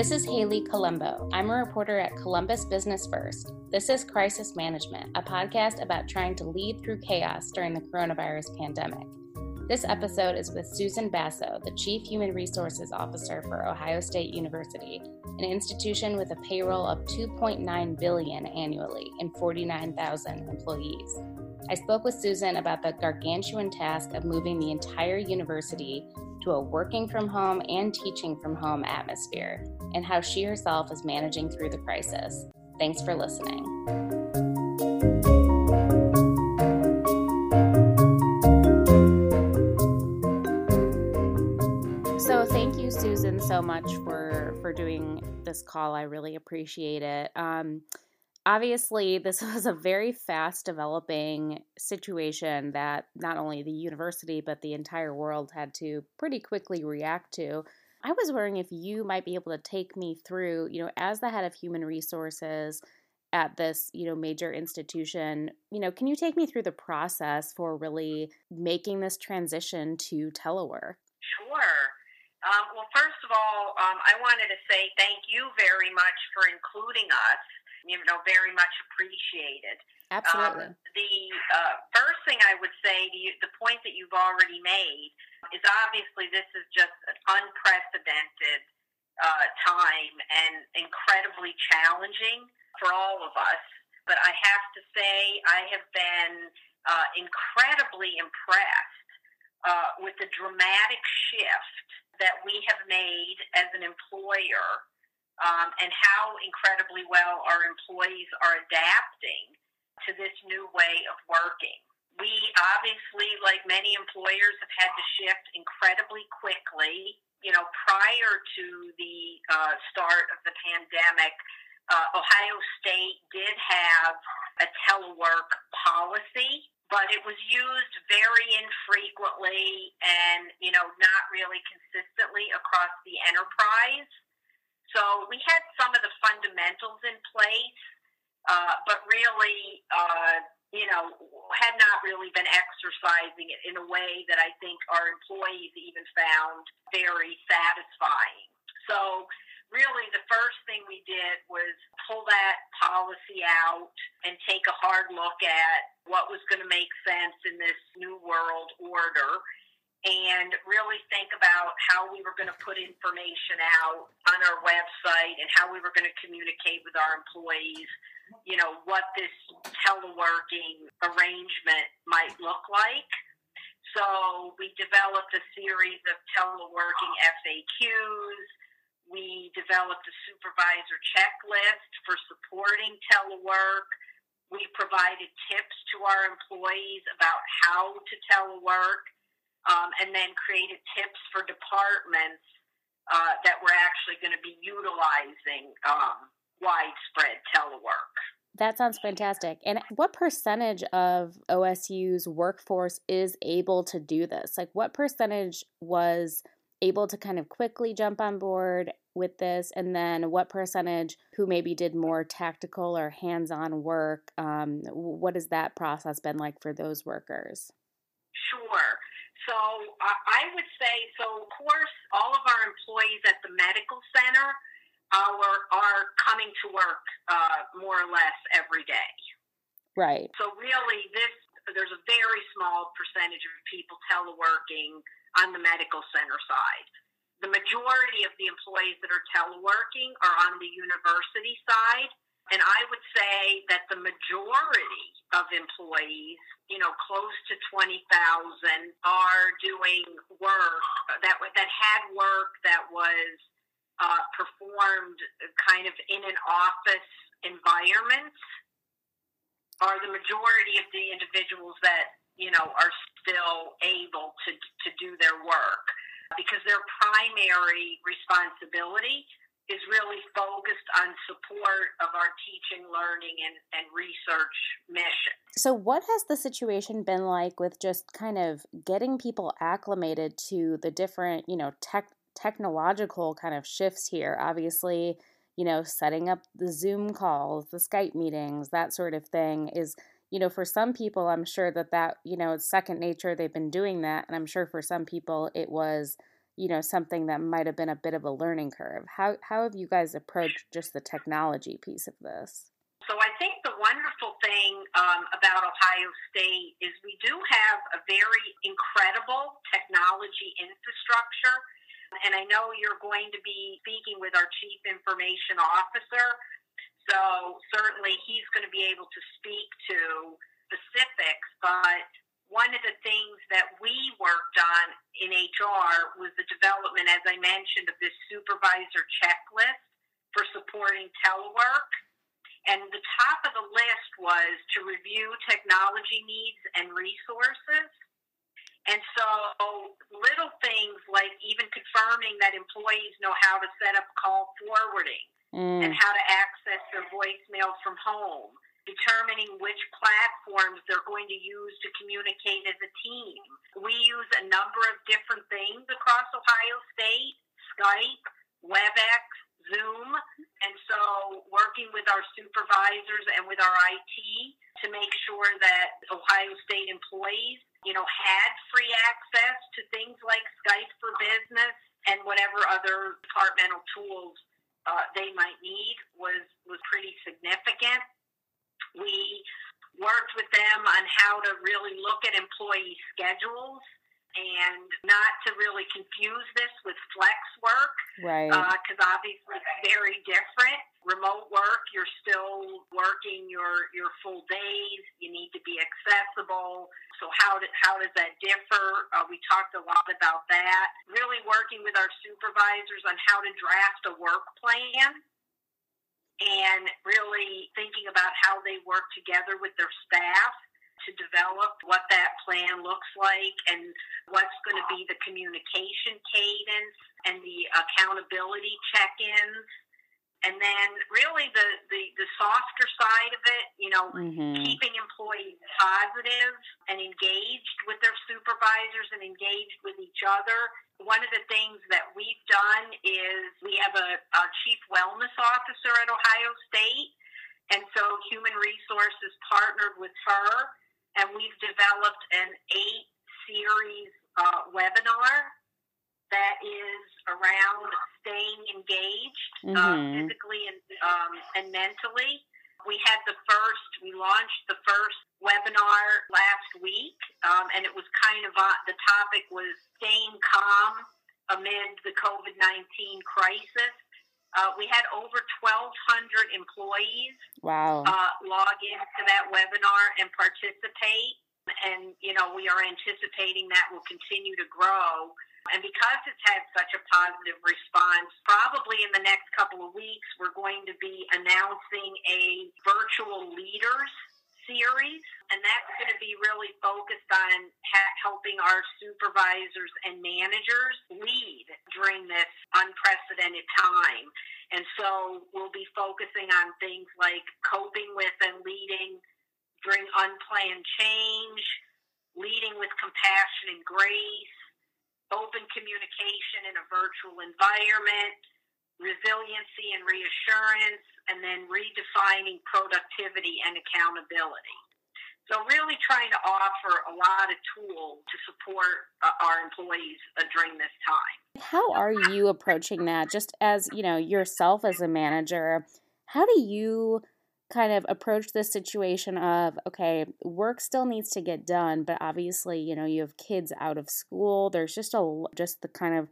This is Haley Colombo. I'm a reporter at Columbus Business First. This is Crisis Management, a podcast about trying to lead through chaos during the coronavirus pandemic. This episode is with Susan Basso, the Chief Human Resources Officer for Ohio State University, an institution with a payroll of 2.9 billion annually and 49,000 employees. I spoke with Susan about the gargantuan task of moving the entire university to a working from home and teaching from home atmosphere, and how she herself is managing through the crisis. Thanks for listening. So thank you, Susan, so much for for doing this call. I really appreciate it. Um, obviously, this was a very fast developing situation that not only the university, but the entire world had to pretty quickly react to. I was wondering if you might be able to take me through, you know, as the head of human resources at this, you know, major institution, you know, can you take me through the process for really making this transition to telework? Sure. Um, well, first of all, um, I wanted to say thank you very much for including us you know, very much appreciated. Absolutely. Um, the uh, first thing I would say to you, the point that you've already made, is obviously this is just an unprecedented uh, time and incredibly challenging for all of us. But I have to say, I have been uh, incredibly impressed uh, with the dramatic shift that we have made as an employer um, and how incredibly well our employees are adapting to this new way of working. We obviously, like many employers, have had to shift incredibly quickly. You know, prior to the uh, start of the pandemic, uh, Ohio State did have a telework policy, but it was used very infrequently and, you know, not really consistently across the enterprise. So we had some of the fundamentals in place, uh, but really, uh, you know, had not really been exercising it in a way that I think our employees even found very satisfying. So really the first thing we did was pull that policy out and take a hard look at what was going to make sense in this new world order and really think about how we were going to put information out on our website and how we were going to communicate with our employees, you know, what this teleworking arrangement might look like. So we developed a series of teleworking FAQs. We developed a supervisor checklist for supporting telework. We provided tips to our employees about how to telework um, and then created tips for departments uh, that were actually going to be utilizing um, widespread telework. That sounds fantastic. And what percentage of OSU's workforce is able to do this? Like, what percentage was able to kind of quickly jump on board with this? And then what percentage who maybe did more tactical or hands on work? Um, what has that process been like for those workers? Sure. So uh, I would say, so of course, all of our employees at the medical center are, are coming to work uh, more or less every day. Right. So really, this there's a very small percentage of people teleworking on the medical center side. The majority of the employees that are teleworking are on the university side and I would say that the majority of employees, you know, close to 20,000 are doing work that that had work that was uh, performed kind of in an office environment are the majority of the individuals that you know are still able to to do their work because their primary responsibility is really focused on support of our teaching, learning, and, and research mission. So, what has the situation been like with just kind of getting people acclimated to the different, you know, tech technological kind of shifts here? Obviously, you know, setting up the Zoom calls, the Skype meetings, that sort of thing is you know, for some people, I'm sure that that, you know, it's second nature. They've been doing that. And I'm sure for some people, it was you know, something that might have been a bit of a learning curve. How how have you guys approached just the technology piece of this? So I think the wonderful thing um, about Ohio State is we do have a very incredible technology infrastructure. And I know you're going to be speaking with our chief information officer. So certainly he's going to be able to speak to specifics. But one of the things that we worked on in HR was the development, as I mentioned, of this supervisor checklist for supporting telework. And the top of the list was to review technology needs and resources. And so little things like even confirming that employees know how to set up call forwarding mm. and how to access their voicemail from home, determining which platforms they're going to use to communicate as a team. We use a number of different things across Ohio State Skype, WebEx, Zoom. And so working with our supervisors and with our IT to make sure that Ohio State employees, you know, had free access to things like Skype for Business and whatever other departmental tools uh, they might need was was pretty significant. We worked with them on how to really look at employee schedules and not to really confuse this with flex work, right? Because uh, obviously it's very different. Remote work, you're still working your your full days. You need to be accessible. So how do, how does that differ? Uh, we talked a lot about that. Really working with our supervisors on how to draft a work plan and really thinking about how they work together with their staff to develop what that plan looks like and what's going to be the communication cadence and the accountability check-ins and then really the, the, the softer side of it, you know, mm-hmm. keeping employees positive and engaged with their supervisors and engaged with each other. One of the things that we've done is we have a, a chief wellness officer at Ohio State. And so human resources partnered with her and we've developed an eight series uh, webinar that is around staying engaged uh, mm-hmm. uh, physically and, um, and mentally. We had the first, we launched the first webinar last week, um, and it was kind of uh, the topic was staying calm amid the COVID 19 crisis. Uh, we had over 1,200 employees wow. uh, log into that webinar and participate. And, you know, we are anticipating that will continue to grow. And because it's had such a positive response, probably in the next couple of weeks, we're going to be announcing a virtual leaders series, and that's going to be really focused on ha- helping our supervisors and managers lead during this unprecedented time. And so we'll be focusing on things like coping with and leading during unplanned change, leading with compassion and grace, open communication in a virtual environment, resiliency and reassurance, and then redefining productivity and accountability. So, really trying to offer a lot of tools to support uh, our employees uh, during this time. How are you approaching that? Just as you know, yourself as a manager, how do you kind of approach this situation of okay, work still needs to get done, but obviously, you know, you have kids out of school. There's just a just the kind of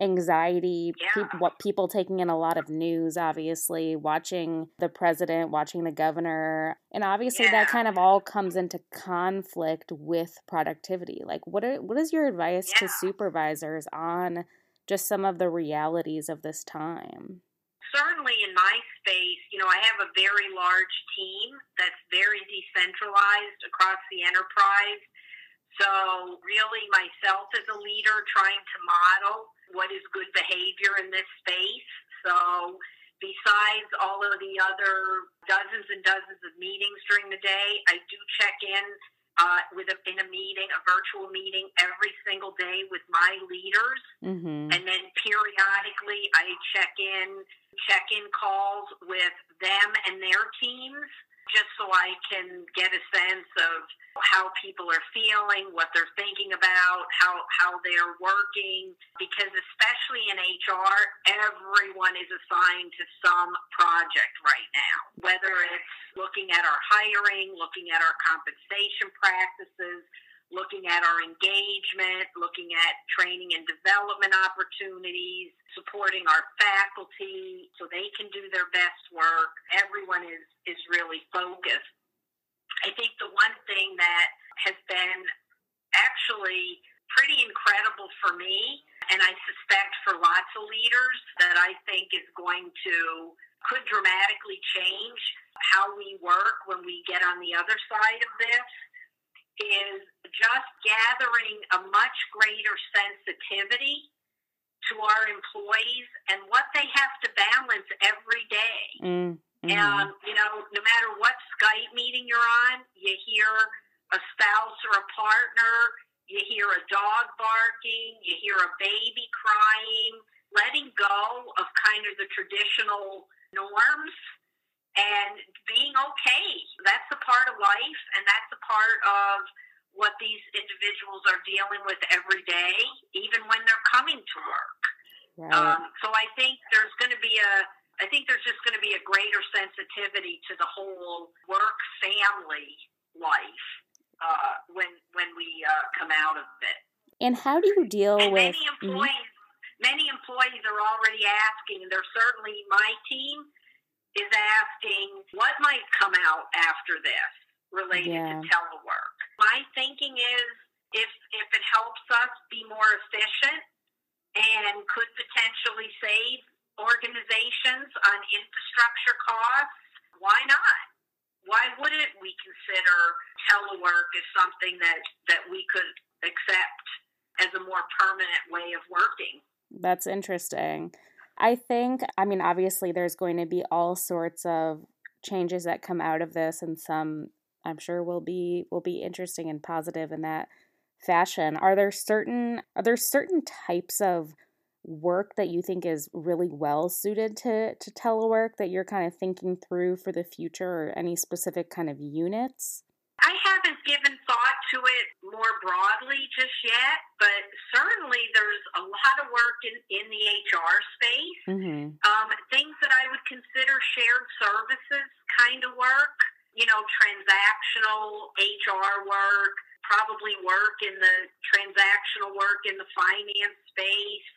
anxiety, yeah. pe- what people taking in a lot of news, obviously, watching the president, watching the governor, and obviously yeah. that kind of all comes into conflict with productivity. Like, what are what is your advice yeah. to supervisors on just some of the realities of this time? Certainly, in my space, you know, I have a very large team that's very decentralized across the enterprise. So, really, myself as a leader, trying to model what is good behavior in this space. So, besides all of the other dozens and dozens of meetings during the day, I do check in uh, with a, in a meeting, a virtual meeting every single day with my leaders, mm-hmm. and then periodically I check in check in calls with them and their teams just so I can get a sense of how people are feeling, what they're thinking about, how, how they're working. Because especially in HR, everyone is assigned to some project right now, whether it's looking at our hiring, looking at our compensation practices, looking at our engagement, looking at training and development opportunities, supporting our faculty so they can do their best work. Everyone is, is really focused. I think the one thing that has been actually pretty incredible for me, and I suspect for lots of leaders, that I think is going to could dramatically change how we work when we get on the other side of this is just gathering a much greater sensitivity to our employees and what they have to balance every day. Mm, mm-hmm. And, you know, no matter what Skype meeting you're on, you hear a spouse or a partner, you hear a dog barking, you hear a baby crying, letting go of kind of the traditional norms and being okay. That's a part of life, and that's a part of what these individuals are dealing with every day, even when they're coming to work. Right. Um, so I think there's going to be a, I think there's just going to be a greater sensitivity to the whole work family life uh, when when we uh, come out of it. And how do you deal and with many mm-hmm. employees? Mm-hmm. Many employees are already asking, and they're certainly my team is asking what might come out after this related yeah. to telework. My thinking is if if it helps us be more efficient and could potentially save organizations on infrastructure costs, why not? Why wouldn't we consider telework as something that, that we could accept as a more permanent way of working? That's interesting. I think, I mean, obviously, there's going to be all sorts of changes that come out of this, and some I'm sure will be will be interesting and positive in that fashion. Are there certain are there certain types of work that you think is really well suited to to telework that you're kind of thinking through for the future, or any specific kind of units? I haven't given thought to it more broadly just yet, but certainly there's a lot of work in, in the HR space. Mm-hmm. Um, things that I would consider shared services kind of work, you know, transactional HR work, probably work in the transactional work in the finance space,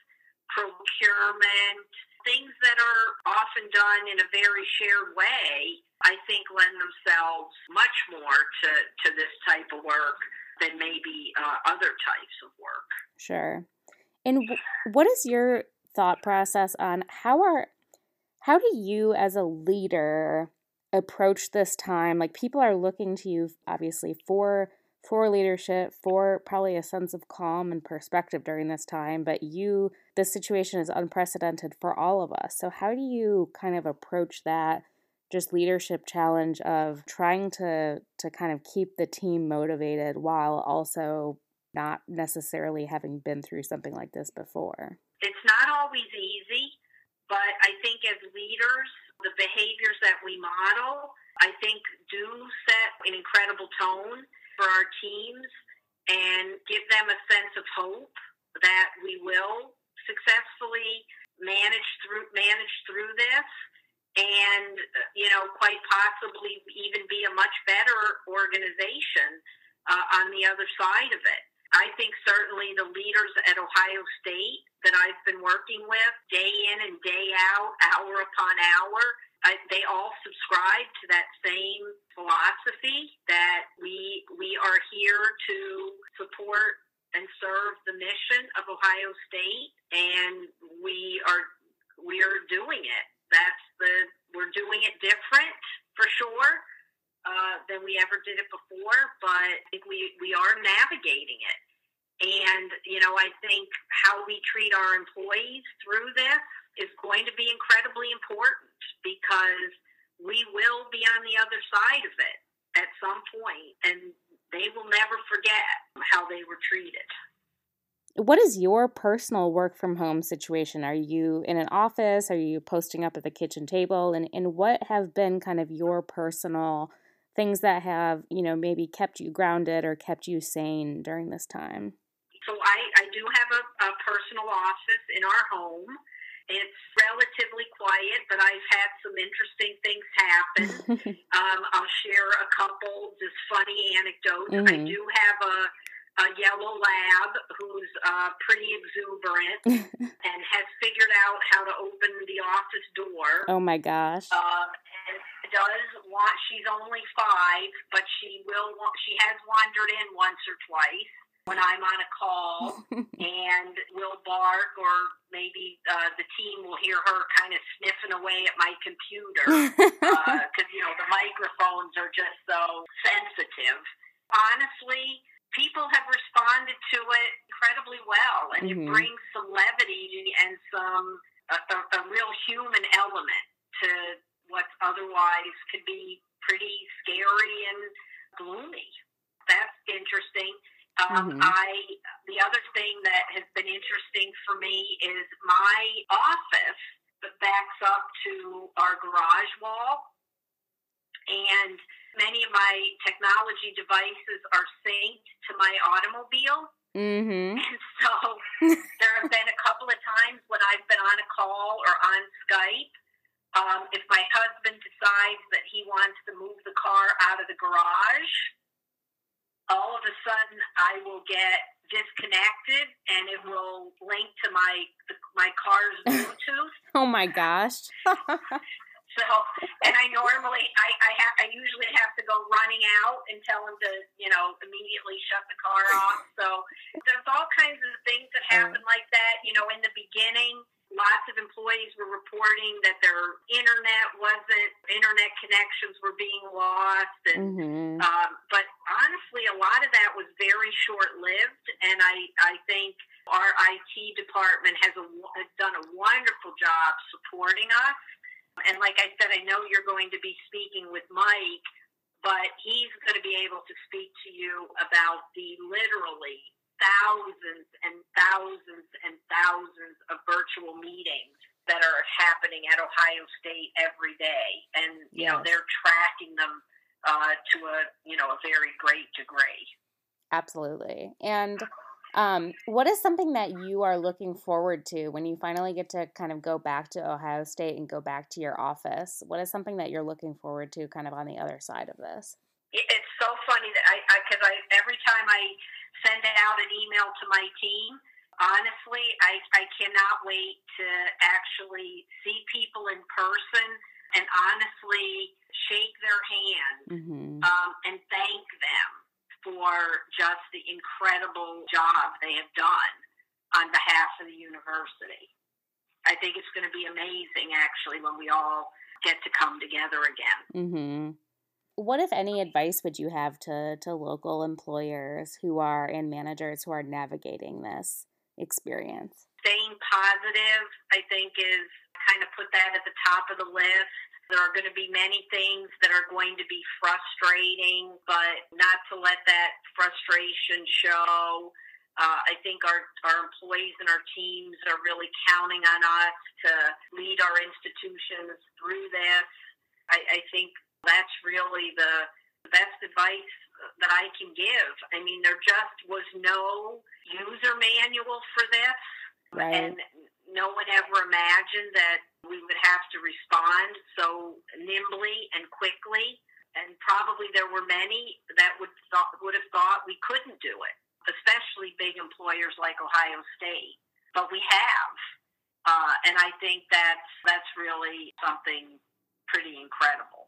procurement, things that are often done in a very shared way I think lend themselves much more to, to this type of work than maybe uh, other types of work. Sure. And w- what is your thought process on how are how do you as a leader approach this time? Like people are looking to you obviously for for leadership, for probably a sense of calm and perspective during this time, but you this situation is unprecedented for all of us. So how do you kind of approach that just leadership challenge of trying to to kind of keep the team motivated while also not necessarily having been through something like this before. It's not always easy, but I think as leaders, the behaviors that we model, I think do set an incredible tone for our teams and give them a sense of hope that we will successfully manage through manage through this and you know quite possibly even be a much better organization uh, on the other side of it. I think certainly the leaders at Ohio State that I've been working with day in and day out, hour upon hour, I, they all subscribe to that same philosophy that we we are here to support and serve the mission of Ohio State, and we are we are doing it that's the we're doing it different for sure uh, than we ever did it before, but we we are navigating it. And you know, I think how we treat our employees through this is going to be incredibly important because we will be on the other side of it at some point, and they will never forget how they were treated what is your personal work from home situation? Are you in an office? Are you posting up at the kitchen table? And, and what have been kind of your personal things that have, you know, maybe kept you grounded or kept you sane during this time? So I, I do have a, a personal office in our home. It's relatively quiet, but I've had some interesting things happen. um, I'll share a couple just funny anecdotes. Mm-hmm. I do have a a yellow lab who's uh, pretty exuberant and has figured out how to open the office door. Oh my gosh! Um, and does want. She's only five, but she will. Want, she has wandered in once or twice when I'm on a call and will bark, or maybe uh, the team will hear her kind of sniffing away at my computer because uh, you know the microphones are just so sensitive. Honestly, people have responded to it incredibly well, and mm-hmm. it brings some levity and some a, a, a real human element to what otherwise could be pretty scary and gloomy. That's interesting. Um, mm-hmm. I the other thing that has been interesting for me is my office that backs up to our garage wall, and many of my technology devices are synced to my automobile. Mm-hmm. And so there have been a couple of times when I've been on a call or on Skype. Um, if my husband decides that he wants to move the car out of the garage, all of a sudden I will get disconnected and it will link to my my car's Bluetooth. oh my gosh. So, and I normally, I, I, ha- I usually have to go running out and tell him to, you know, immediately shut the car off. So there's all kinds of things that happen like that. You know, in the beginning, lots of employees were reporting that their internet wasn't, internet connections were being lost. And, mm-hmm. um, but honestly, a lot of that was very short lived. And I, I think our IT department has, a, has done a wonderful job supporting us and like I said, I know you're going to be speaking with Mike, but he's going to be able to speak to you about the literally thousands and thousands and thousands of virtual meetings that are happening at Ohio State every day, and you yes. know they're tracking them uh, to a you know a very great degree. Absolutely, and um, what is something that you are looking forward to when you finally get to kind of go back to Ohio State and go back to your office? What is something that you're looking forward to kind of on the other side of this? It's so funny that I, because I, I, every time I send out an email to my team, honestly, I, I cannot wait to actually see people in person and honestly shake their hand mm-hmm. um, and thank them for just the incredible job they have done on behalf of the university. I think it's going to be amazing, actually, when we all get to come together again. Mm-hmm. What, if any, advice would you have to, to local employers who are and managers who are navigating this experience? Staying positive, I think, is kind of put that at the top of the list. There are going to be many things that are going to be frustrating, but not to let that frustration show. Uh, I think our, our employees and our teams are really counting on us to lead our institutions through this. I, I think that's really the best advice that I can give. I mean, there just was no user manual for this. Right. And no one ever imagined that we would have to respond so nimbly and quickly. And probably there were many that would thought, would have thought we couldn't do it, especially big employers like Ohio State. But we have, uh, and I think that's that's really something pretty incredible.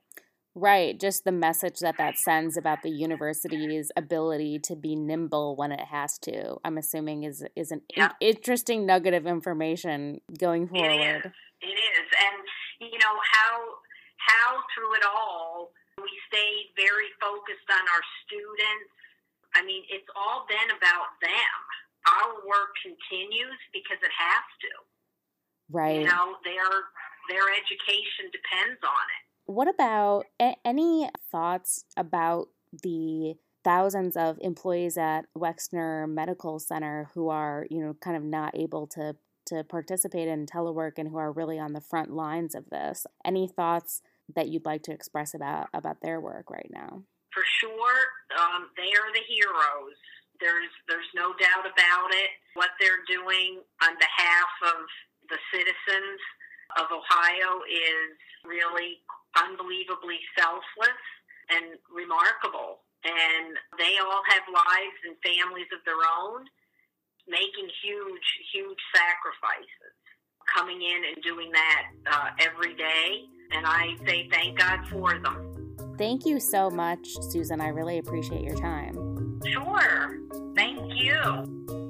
Right, just the message that that sends about the university's ability to be nimble when it has to. I'm assuming is is an in- interesting nugget of information going forward. It is. It is, and you know how how through it all we stayed very focused on our students. I mean, it's all been about them. Our work continues because it has to. Right. You know, their their education depends on it what about a- any thoughts about the thousands of employees at Wexner Medical Center who are, you know, kind of not able to to participate in telework and who are really on the front lines of this? Any thoughts that you'd like to express about about their work right now? For sure, um, they are the heroes. There's there's no doubt about it. What they're doing on behalf of the citizens of Ohio is really unbelievably selfless and remarkable. And they all have lives and families of their own, making huge, huge sacrifices, coming in and doing that uh, every day. And I say thank God for them. Thank you so much, Susan. I really appreciate your time. Sure. Thank you.